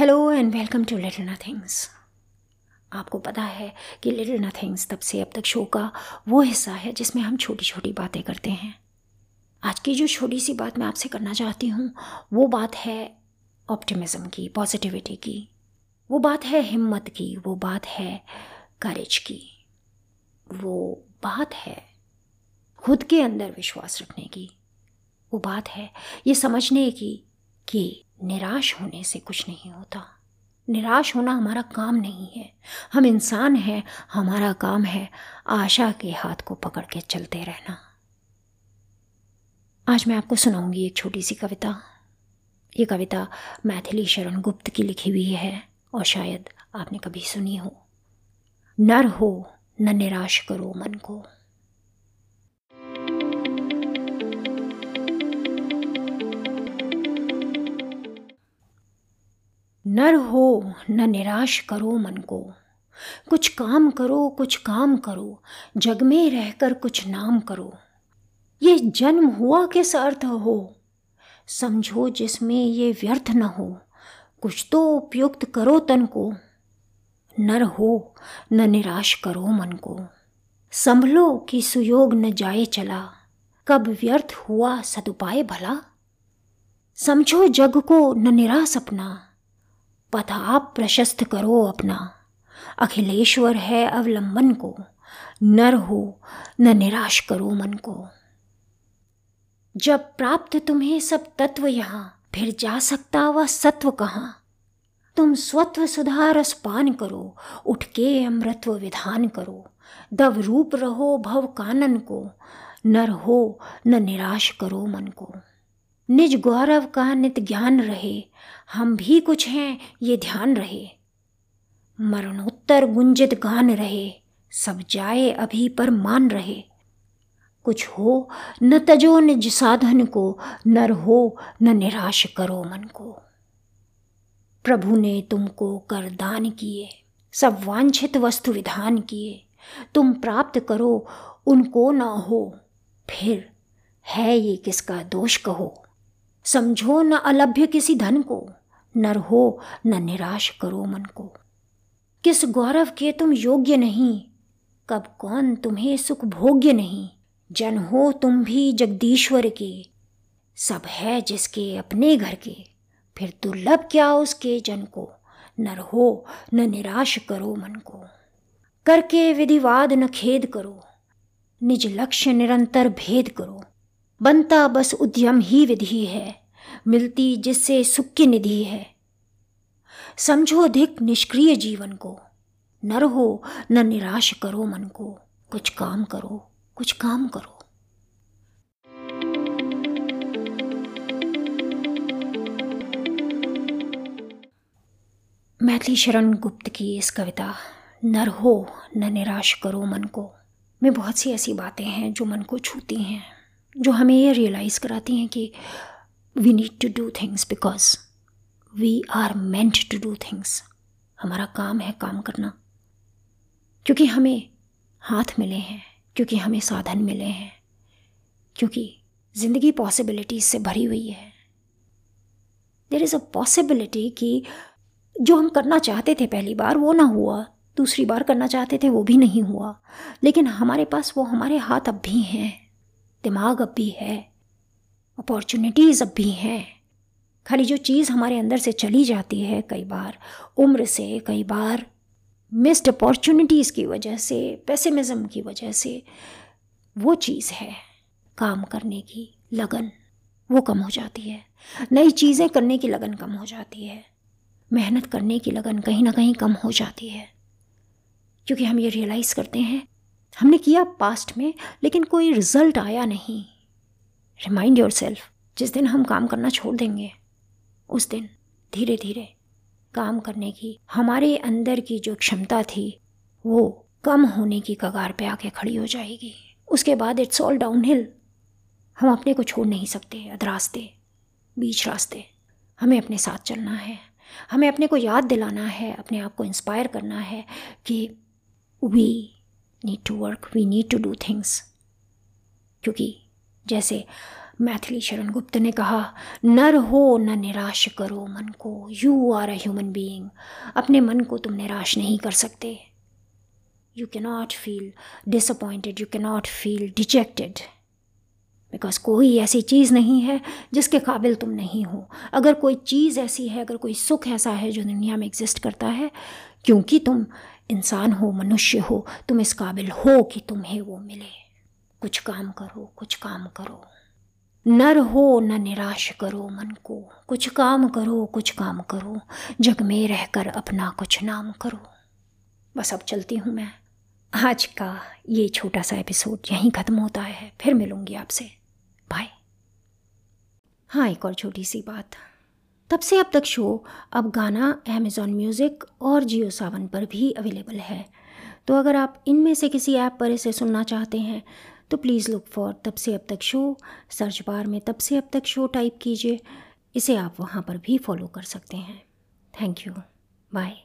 Hello and welcome to little nothings आपको पता है कि लिटिल नथिंग्स तब से अब तक शो का वो हिस्सा है जिसमें हम छोटी छोटी बातें करते हैं। आज की जो छोटी सी बात मैं आपसे करना चाहती हूँ, वो बात है ऑप्टिमिज़म की पॉजिटिविटी की। वो बात है हिम्मत की, वो बात है करेज की। वो बात है खुद के अंदर विश्वास रखने की। वो बात है ये समझने की कि निराश होने से कुछ नहीं होता। निराश होना हमारा काम नहीं है। हम इंसान हैं, हमारा काम है आशा के हाथ को पकड़ के चलते रहना। आज मैं आपको सुनाऊँगी एक छोटी सी कविता। ये कविता मैथिली शरण गुप्त की लिखी हुई है और शायद आपने कभी सुनी हो। नर हो, न निराश करो मन को। नर हो, न निराश करो मन को। कुछ काम करो, कुछ काम करो। जग में रहकर कुछ नाम करो। ये जन्म हुआ किस अर्थ हो? समझो जिसमें ये व्यर्थ न हो। कुछ तो उपयुक्त करो तन को। नर हो, न निराश करो मन को। संभलो कि सुयोग न जाए चला। कब व्यर्थ हुआ सदुपाय भला। समझो जग को न निराश अपना। आप प्रशस्त करो अपना। अखिलेश्वर है अवलंबन को, नर हो, न निराश करो मन को। जब प्राप्त तुम्हें सब तत्व यहाँ, फिर जा सकता वह सत्व कहाँ? तुम स्वत्व सुधार पान करो उठ के अमृत्व विधान करो। दव रूप रहो भव कानन को, नर हो, न निराश करो मन को। निज गौरव का नित ज्ञान रहे, हम भी कुछ हैं, ये ध्यान रहे। मरणोत्तर गुंजित गान रहे, सब जाए अभी पर मान रहे। कुछ हो, न तजो निज साधन को, नर हो, न निराश करो मन को। प्रभु ने तुमको कर दान किए, सब वांछित वस्तु विधान किए। तुम प्राप्त करो, उनको ना हो, फिर है ये किसका दोष कहो? समझो न अलभ्य किसी धन को, नर हो न निराश करो मन को। किस गौरव के तुम योग्य नहीं, कब कौन तुम्हें सुख भोग्य नहीं। जन हो तुम भी जगदीश्वर के, सब है जिसके अपने घर के। फिर दुर्लभ क्या उसके जन को, नर हो न निराश करो मन को। करके विधिवाद न खेद करो, निज लक्ष्य निरंतर भेद करो। बनता बस उद्यम ही विधि है, मिलती जिससे सुख की निधि है। समझो अधिक निष्क्रिय जीवन को नर हो न निराश करो मन को, कुछ काम करो, कुछ काम करो। मैथिली शरण गुप्त की इस कविता नर हो न निराश करो मन को, में बहुत सी ऐसी बातें हैं जो मन को छूती हैं। जो हमें ये रियलाइज़ कराती हैं कि we need to do things because we are meant to do things हमारा काम है काम करना। क्योंकि हमें हाथ मिले हैं, क्योंकि हमें साधन मिले हैं, क्योंकि ज़िंदगी पॉसिबिलिटीज से भरी हुई है। देर इज़ अ पॉसिबिलिटी कि जो हम करना चाहते थे पहली बार, वो ना हुआ। दूसरी बार करना चाहते थे, वो भी नहीं हुआ। लेकिन हमारे पास वो हमारे हाथ अब भी हैं। दिमाग अब भी है अपॉर्चुनिटीज़ अब भी हैं। खाली जो चीज़ हमारे अंदर से चली जाती है कई बार, उम्र से, कई बार मिस्ड अपॉर्चुनिटीज़ की वजह से पेसिमिज़म की वजह से, वो चीज़ है, काम करने की लगन, वो कम हो जाती है। नई चीज़ें करने की लगन कम हो जाती है, मेहनत करने की लगन कहीं ना कहीं कम हो जाती है, क्योंकि हम ये रियलाइज़ करते हैं हमने किया पास्ट में, लेकिन कोई रिज़ल्ट आया नहीं। रिमाइंड योर सेल्फ जिस दिन हम काम करना छोड़ देंगे, उस दिन धीरे धीरे काम करने की, हमारे अंदर की जो क्षमता थी, वो कम होने की कगार पे आके खड़ी हो जाएगी। उसके बाद इट्स ऑल डाउन हिल हम अपने को छोड़ नहीं सकते अध रास्ते, बीच रास्ते। हमें अपने साथ चलना है। हमें अपने को याद दिलाना है, अपने आप को इंस्पायर करना है कि we need to work we need to do things क्योंकि जैसे मैथिली शरण गुप्त ने कहा, नर हो, न निराश करो मन को। You are a human being अपने मन को तुम निराश नहीं कर सकते। You cannot feel disappointed you cannot feel dejected because कोई ऐसी चीज़ नहीं है जिसके काबिल तुम नहीं हो। अगर कोई चीज़ ऐसी है, अगर कोई सुख ऐसा है जो दुनिया में एग्जिस्ट करता है, क्योंकि तुम इंसान हो, मनुष्य हो, तुम इस काबिल हो कि तुम्हें वो मिले। कुछ काम करो, कुछ काम करो। नर हो न निराश करो मन को। कुछ काम करो, कुछ काम करो। जग में रहकर अपना कुछ नाम करो। बस अब चलती हूँ मैं। आज का ये छोटा सा एपिसोड यहीं ख़त्म होता है। फिर मिलूँगी आपसे। बाय। हाँ एक और छोटी सी बात। तब से अब तक शो, अब गाना अमेज़ॉन म्यूज़िक और जियो सावन पर भी अवेलेबल है। तो अगर आप इनमें से किसी ऐप पर इसे सुनना चाहते हैं तो प्लीज़ लुक फॉर तब से अब तक शो। सर्च बार में तब से अब तक शो टाइप कीजिए। इसे आप वहाँ पर भी फॉलो कर सकते हैं। Thank you bye